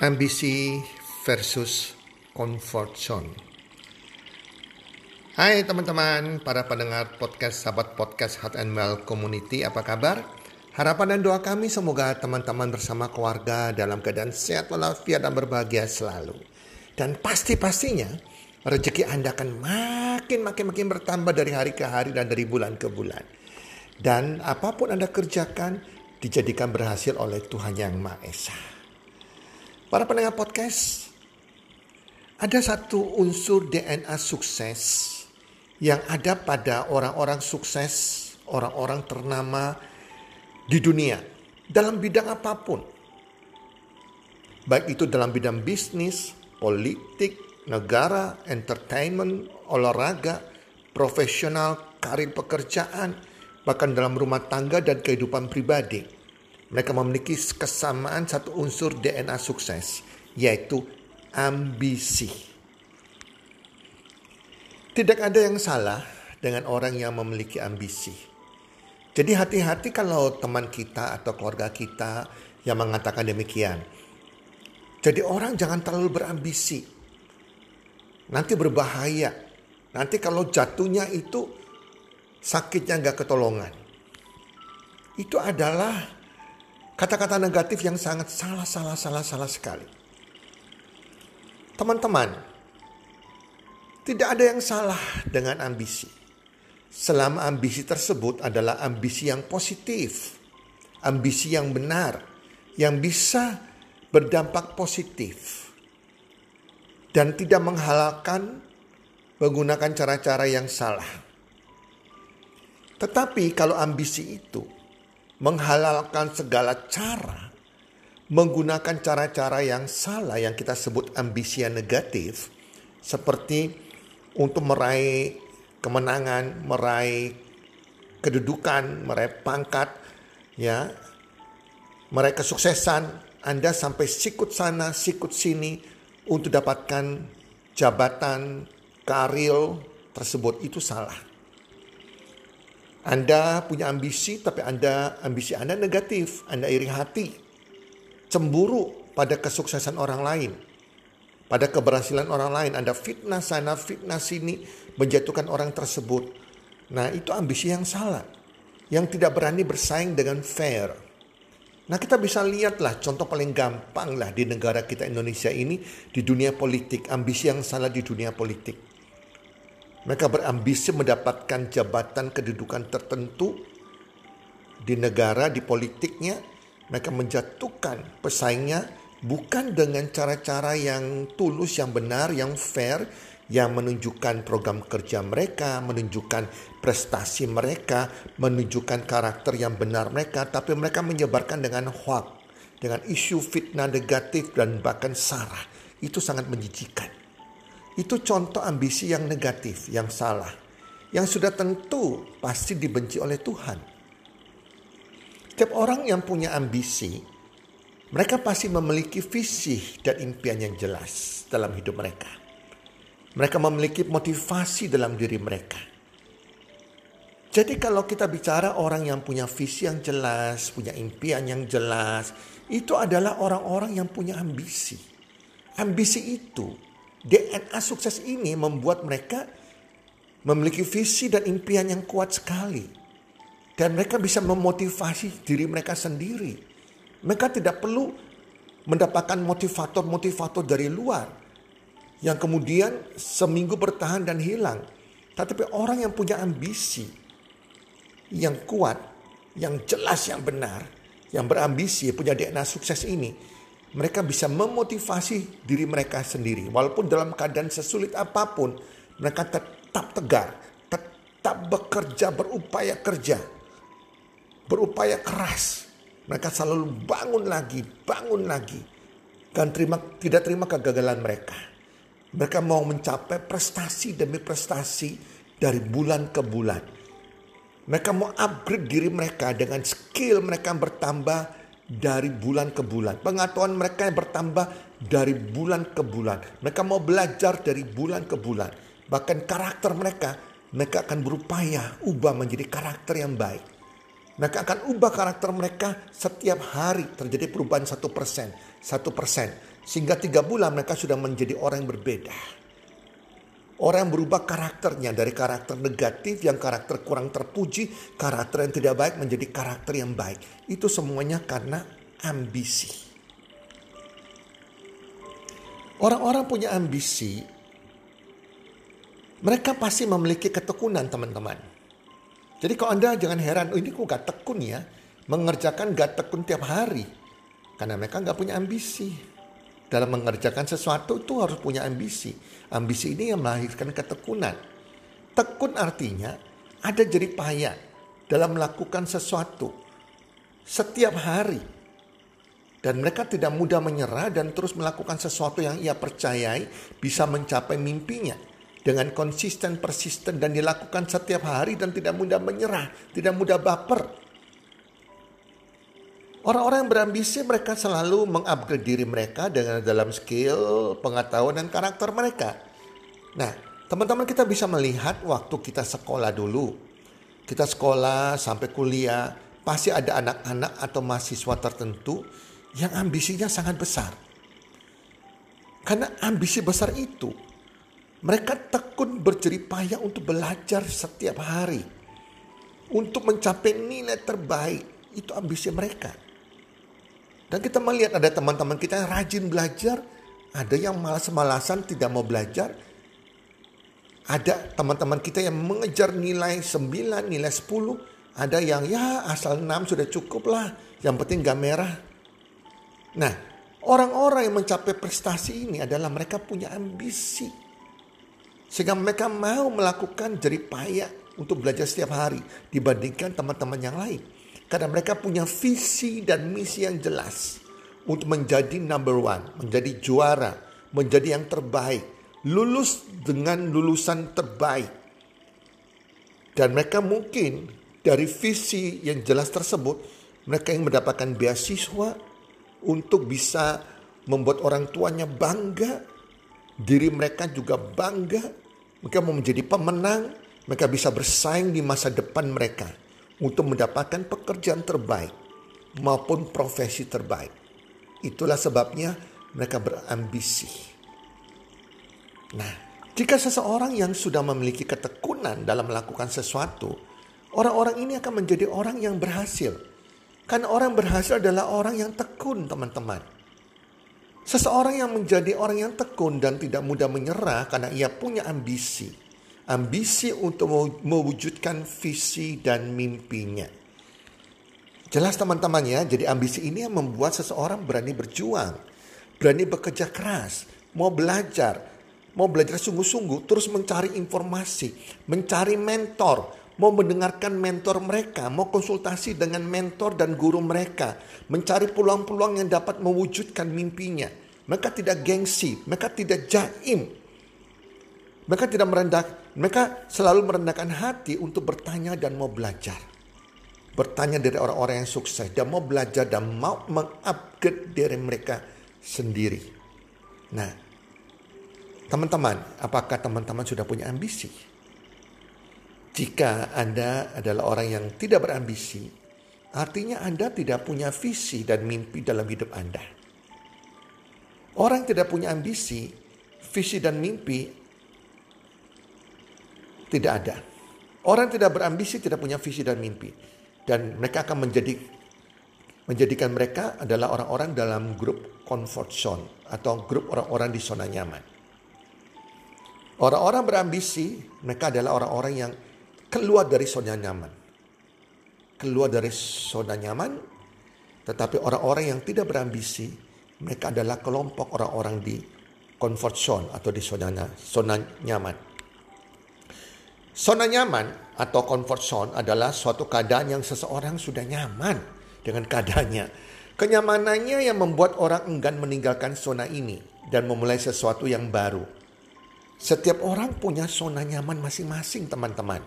Ambisi versus comfort zone. Hai teman-teman, para pendengar podcast sahabat podcast Heart and Well Community, apa kabar? Harapan dan doa kami semoga teman-teman bersama keluarga dalam keadaan sehat walafiat dan berbahagia selalu. Dan pasti-pastinya rezeki Anda akan makin makin makin bertambah dari hari ke hari dan dari bulan ke bulan. Dan apa pun Anda kerjakan dijadikan berhasil oleh Tuhan Yang Maha Esa. Para pendengar podcast, ada satu unsur DNA sukses yang ada pada orang-orang sukses, orang-orang ternama di dunia dalam bidang apa pun. Baik itu dalam bidang bisnis, politik, negara, entertainment, olahraga, profesional, karir pekerjaan, bahkan dalam rumah tangga dan kehidupan pribadi mereka memiliki kesamaan satu unsur DNA sukses, yaitu ambisi. Tidak ada yang salah dengan orang yang memiliki ambisi. Jadi hati-hati kalau teman kita atau keluarga kita yang mengatakan demikian. Jadi orang jangan terlalu berambisi. Nanti berbahaya. Nanti kalau jatuhnya itu sakitnya nggak ketolongan. Itu adalah Kata-kata negatif yang sangat salah, salah, salah, salah sekali. Teman-teman, tidak ada yang salah dengan ambisi. Selama ambisi tersebut adalah ambisi yang positif, ambisi yang benar, yang bisa berdampak positif, dan tidak menghalalkan menggunakan cara-cara yang salah. Tetapi kalau ambisi itu menghalalkan segala cara, menggunakan cara-cara yang salah yang kita sebut ambisi negatif, seperti untuk meraih kemenangan, meraih kedudukan, meraih pangkat, ya, meraih kesuksesan, Anda sampai sikut sana, sikut sini untuk dapatkan jabatan, karir tersebut itu salah. Anda punya ambisi tapi Anda ambisi Anda negatif, Anda iri hati, cemburu pada kesuksesan orang lain, pada keberhasilan orang lain, Anda fitnah sana, fitnah sini, menjatuhkan orang tersebut. Nah, itu ambisi yang salah, yang tidak berani bersaing dengan fair. Nah, kita bisa lihatlah contoh paling gampang lah di negara kita Indonesia ini di dunia politik, ambisi yang salah di dunia politik. Mereka berambisi mendapatkan jabatan kedudukan tertentu di negara, di politiknya. Mereka menjatuhkan pesaingnya bukan dengan cara-cara yang tulus, yang benar, yang fair, yang menunjukkan program kerja mereka, menunjukkan prestasi mereka, menunjukkan karakter yang benar mereka, tapi mereka menyebarkan dengan hoax, dengan isu fitnah negatif dan bahkan sarah. Itu sangat menjijikan. Itu contoh ambisi yang negatif, yang salah. Yang sudah tentu pasti dibenci oleh Tuhan. Setiap orang yang punya ambisi, mereka pasti memiliki visi dan impian yang jelas dalam hidup mereka. Mereka memiliki motivasi dalam diri mereka. Jadi kalau kita bicara orang yang punya visi yang jelas, punya impian yang jelas, itu adalah orang-orang yang punya ambisi. Ambisi itu DNA sukses ini membuat mereka memiliki visi dan impian yang kuat sekali. Dan mereka bisa memotivasi diri mereka sendiri. Mereka tidak perlu mendapatkan motivator-motivator dari luar. Yang kemudian seminggu bertahan dan hilang. Tetapi orang yang punya ambisi yang kuat, yang jelas, yang benar, yang berambisi, punya DNA sukses ini, mereka bisa memotivasi diri mereka sendiri. Walaupun dalam keadaan sesulit apa pun, mereka tetap tegar, tetap bekerja, berupaya kerja, berupaya keras. Mereka selalu bangun lagi, bangun lagi. Dan terima, tidak terima kegagalan mereka. Mereka mau mencapai prestasi demi prestasi dari bulan ke bulan. Mereka mau upgrade diri mereka dengan skill mereka bertambah dari bulan ke bulan. Pengetahuan mereka yang bertambah dari bulan ke bulan. Mereka mau belajar dari bulan ke bulan. Bahkan karakter mereka, mereka akan berupaya ubah menjadi karakter yang baik. Mereka akan ubah karakter mereka setiap hari terjadi perubahan satu persen, satu persen, Sehingga tiga bulan mereka sudah menjadi orang yang berbeda. Orang yang berubah karakternya dari karakter negatif yang karakter kurang terpuji, karakter yang tidak baik menjadi karakter yang baik. Itu semuanya karena ambisi. Orang-orang punya ambisi, mereka pasti memiliki ketekunan teman-teman. Jadi kalau Anda jangan heran, oh ini kok gak tekun ya. Mengerjakan gak tekun tiap hari. Karena mereka gak punya ambisi dalam mengerjakan sesuatu itu harus punya ambisi. Ambisi ini yang melahirkan ketekunan. Tekun artinya ada jerih payah dalam melakukan sesuatu setiap hari. Dan mereka tidak mudah menyerah dan terus melakukan sesuatu yang ia percayai bisa mencapai mimpinya. Dengan konsisten, persisten dan dilakukan setiap hari dan tidak mudah menyerah, tidak mudah baper Orang-orang yang berambisi mereka selalu mengupgrade diri mereka dengan dalam skill, pengetahuan dan karakter mereka. Nah, teman-teman kita bisa melihat waktu kita sekolah dulu. Kita sekolah sampai kuliah, pasti ada anak-anak atau mahasiswa tertentu yang ambisinya sangat besar. Karena ambisi besar itu, mereka tekun berjerih payah untuk belajar setiap hari. Untuk mencapai nilai terbaik, itu ambisi mereka. Dan kita melihat ada teman-teman kita yang rajin belajar, ada yang malas-malasan tidak mau belajar. Ada teman-teman kita yang mengejar nilai 9, nilai 10. Ada yang ya asal 6 sudah cukup lah. Yang penting gak merah. Nah orang-orang yang mencapai prestasi ini adalah mereka punya ambisi. Sehingga mereka mau melakukan jerih payah untuk belajar setiap hari dibandingkan teman-teman yang lain. Karena mereka punya visi dan misi yang jelas untuk menjadi number one, menjadi juara, menjadi yang terbaik, lulus dengan lulusan terbaik. Dan mereka mungkin dari visi yang jelas tersebut, mereka yang mendapatkan beasiswa untuk bisa membuat orang tuanya bangga, diri mereka juga bangga, mereka mau menjadi pemenang, mereka bisa bersaing di masa depan mereka untuk mendapatkan pekerjaan terbaik maupun profesi terbaik. Itulah sebabnya mereka berambisi. Nah, jika seseorang yang sudah memiliki ketekunan dalam melakukan sesuatu, orang-orang ini akan menjadi orang yang berhasil. Karena orang berhasil adalah orang yang tekun, teman-teman. Seseorang yang menjadi orang yang tekun dan tidak mudah menyerah karena ia punya ambisi ambisi untuk mewujudkan visi dan mimpinya. Jelas teman-teman ya, jadi ambisi ini yang membuat seseorang berani berjuang, berani bekerja keras, mau belajar, mau belajar sungguh-sungguh, terus mencari informasi, mencari mentor, mau mendengarkan mentor mereka, mau konsultasi dengan mentor dan guru mereka, mencari peluang-peluang yang dapat mewujudkan mimpinya. Mereka tidak gengsi, mereka tidak jaim, mereka tidak merendah, mereka selalu merendahkan hati untuk bertanya dan mau belajar. Bertanya dari orang-orang yang sukses dan mau belajar dan mau mengupgrade diri mereka sendiri. Nah, teman-teman, apakah teman-teman sudah punya ambisi? Jika Anda adalah orang yang tidak berambisi, artinya Anda tidak punya visi dan mimpi dalam hidup Anda. Orang yang tidak punya ambisi, visi dan mimpi tidak ada. Orang tidak berambisi tidak punya visi dan mimpi. Dan mereka akan menjadi menjadikan mereka adalah orang-orang dalam grup comfort zone atau grup orang-orang di zona nyaman. Orang-orang berambisi, mereka adalah orang-orang yang keluar dari zona nyaman. Keluar dari zona nyaman, tetapi orang-orang yang tidak berambisi, mereka adalah kelompok orang-orang di comfort zone atau di zona, zona nyaman. Zona nyaman atau comfort zone adalah suatu keadaan yang seseorang sudah nyaman dengan keadaannya. Kenyamanannya yang membuat orang enggan meninggalkan zona ini dan memulai sesuatu yang baru. Setiap orang punya zona nyaman masing-masing, teman-teman.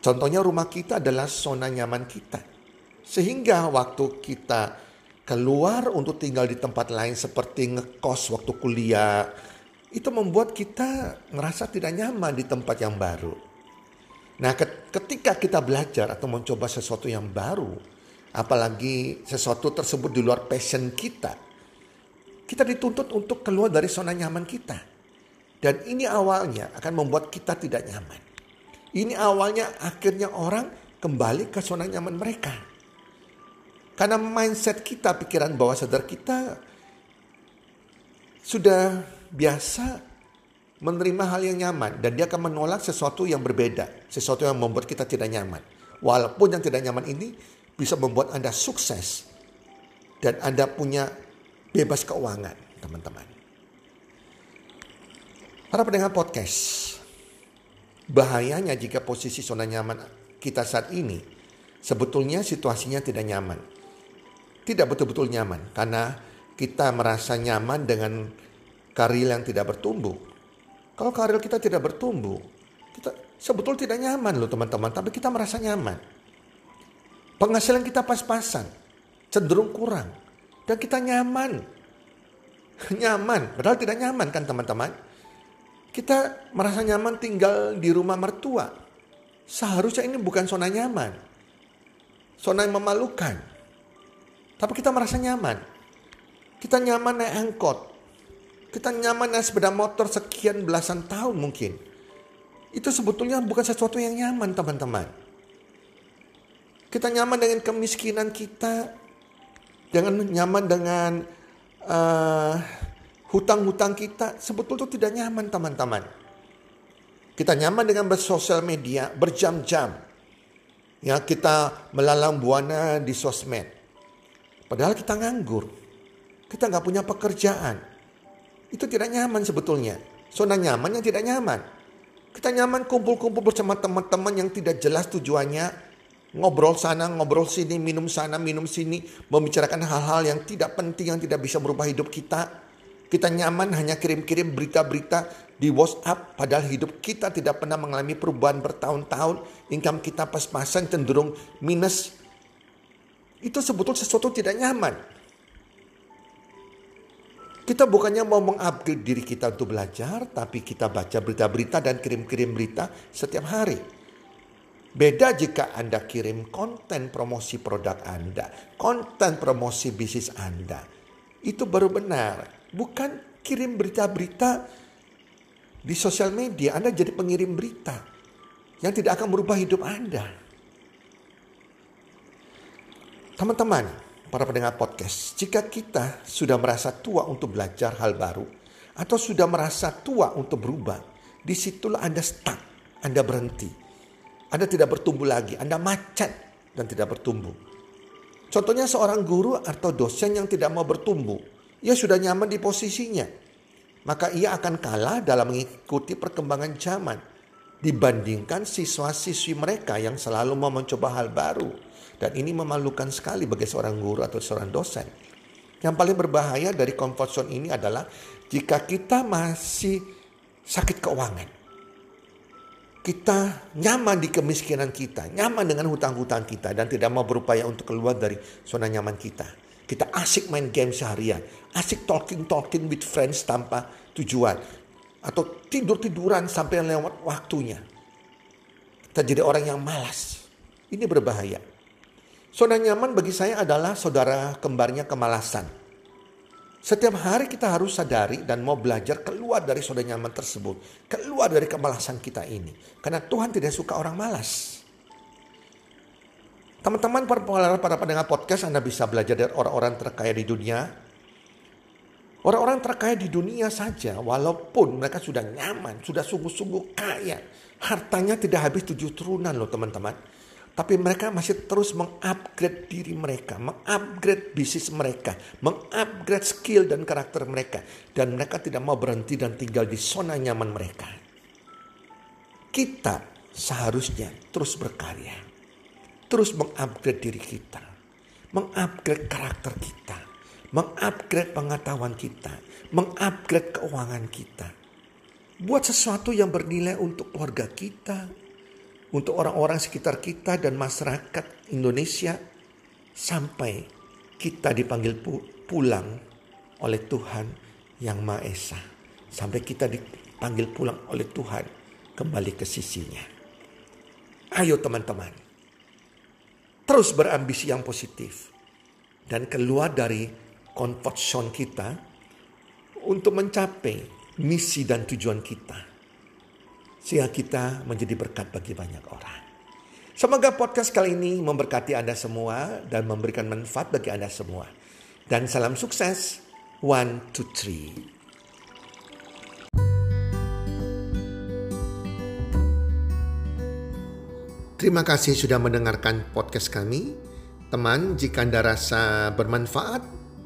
Contohnya rumah kita adalah zona nyaman kita. Sehingga waktu kita keluar untuk tinggal di tempat lain seperti ngekos waktu kuliah, itu membuat kita ngerasa tidak nyaman di tempat yang baru. Nah, ketika kita belajar atau mencoba sesuatu yang baru, apalagi sesuatu tersebut di luar passion kita, Kita dituntut untuk keluar dari zona nyaman kita. Dan ini awalnya akan membuat kita tidak nyaman. Ini awalnya akhirnya orang kembali ke zona nyaman mereka. Karena mindset kita, pikiran bawah sadar kita sudah biasa menerima hal yang nyaman dan dia akan menolak sesuatu yang berbeda, sesuatu yang membuat kita tidak nyaman. Walaupun yang tidak nyaman ini bisa membuat Anda sukses dan Anda punya bebas keuangan, teman-teman. Para pendengar podcast, bahayanya jika posisi zona nyaman kita saat ini sebetulnya situasinya tidak nyaman. Tidak betul-betul nyaman karena kita merasa nyaman dengan karir yang tidak bertumbuh. Kalau karir kita tidak bertumbuh, kita sebetulnya tidak nyaman loh teman-teman, tapi kita merasa nyaman. Penghasilan kita pas-pasan, cenderung kurang, dan kita nyaman. Nyaman, padahal tidak nyaman kan teman-teman. Kita merasa nyaman tinggal di rumah mertua. Seharusnya ini bukan zona nyaman. Zona yang memalukan. Tapi kita merasa nyaman. Kita nyaman naik angkot. Kita nyaman naik sepeda motor sekian belasan tahun mungkin. Itu sebetulnya bukan sesuatu yang nyaman teman-teman. Kita nyaman dengan kemiskinan kita. Jangan nyaman dengan uh, hutang-hutang kita. Sebetulnya itu tidak nyaman teman-teman. Kita nyaman dengan bersosial media berjam-jam. Ya, kita melalang buana di sosmed. Padahal kita nganggur. Kita nggak punya pekerjaan. Itu tidak nyaman sebetulnya. Zona nyaman yang tidak nyaman. Kita nyaman kumpul-kumpul bersama teman-teman yang tidak jelas tujuannya. Ngobrol sana, ngobrol sini, minum sana, minum sini. Membicarakan hal-hal yang tidak penting, yang tidak bisa merubah hidup kita. Kita nyaman hanya kirim-kirim berita-berita di WhatsApp. Padahal hidup kita tidak pernah mengalami perubahan bertahun-tahun. Income kita pas-pasan cenderung minus. Itu sebetulnya sesuatu tidak nyaman. Kita bukannya mau mengupgrade diri kita untuk belajar, tapi kita baca berita-berita dan kirim-kirim berita setiap hari. Beda jika Anda kirim konten promosi produk Anda, konten promosi bisnis Anda. Itu baru benar. Bukan kirim berita-berita di sosial media. Anda jadi pengirim berita yang tidak akan merubah hidup Anda. Teman-teman, para pendengar podcast, jika kita sudah merasa tua untuk belajar hal baru atau sudah merasa tua untuk berubah, di situlah Anda stuck, Anda berhenti. Anda tidak bertumbuh lagi, Anda macet dan tidak bertumbuh. Contohnya seorang guru atau dosen yang tidak mau bertumbuh, ia sudah nyaman di posisinya. Maka ia akan kalah dalam mengikuti perkembangan zaman dibandingkan siswa-siswi mereka yang selalu mau mencoba hal baru dan ini memalukan sekali bagi seorang guru atau seorang dosen. Yang paling berbahaya dari comfort zone ini adalah jika kita masih sakit keuangan. Kita nyaman di kemiskinan kita, nyaman dengan hutang-hutang kita dan tidak mau berupaya untuk keluar dari zona nyaman kita. Kita asik main game seharian, asik talking-talking with friends tanpa tujuan. Atau tidur-tiduran sampai lewat waktunya. Kita jadi orang yang malas. Ini berbahaya. Zona nyaman bagi saya adalah saudara kembarnya kemalasan. Setiap hari kita harus sadari dan mau belajar keluar dari zona nyaman tersebut. Keluar dari kemalasan kita ini. Karena Tuhan tidak suka orang malas. Teman-teman para pendengar podcast Anda bisa belajar dari orang-orang terkaya di dunia. Orang-orang terkaya di dunia saja walaupun mereka sudah nyaman, sudah sungguh-sungguh kaya. Hartanya tidak habis tujuh turunan loh teman-teman tapi mereka masih terus mengupgrade diri mereka, mengupgrade bisnis mereka, mengupgrade skill dan karakter mereka. Dan mereka tidak mau berhenti dan tinggal di zona nyaman mereka. Kita seharusnya terus berkarya. Terus mengupgrade diri kita. Mengupgrade karakter kita. Mengupgrade pengetahuan kita. Mengupgrade keuangan kita. Buat sesuatu yang bernilai untuk keluarga kita, untuk orang-orang sekitar kita dan masyarakat Indonesia sampai kita dipanggil pulang oleh Tuhan yang Maha Esa. Sampai kita dipanggil pulang oleh Tuhan kembali ke sisinya. Ayo teman-teman, terus berambisi yang positif dan keluar dari comfort zone kita untuk mencapai misi dan tujuan kita. Sehingga kita menjadi berkat bagi banyak orang. Semoga podcast kali ini memberkati Anda semua dan memberikan manfaat bagi Anda semua. Dan salam sukses. One, two, three. Terima kasih sudah mendengarkan podcast kami. Teman, jika Anda rasa bermanfaat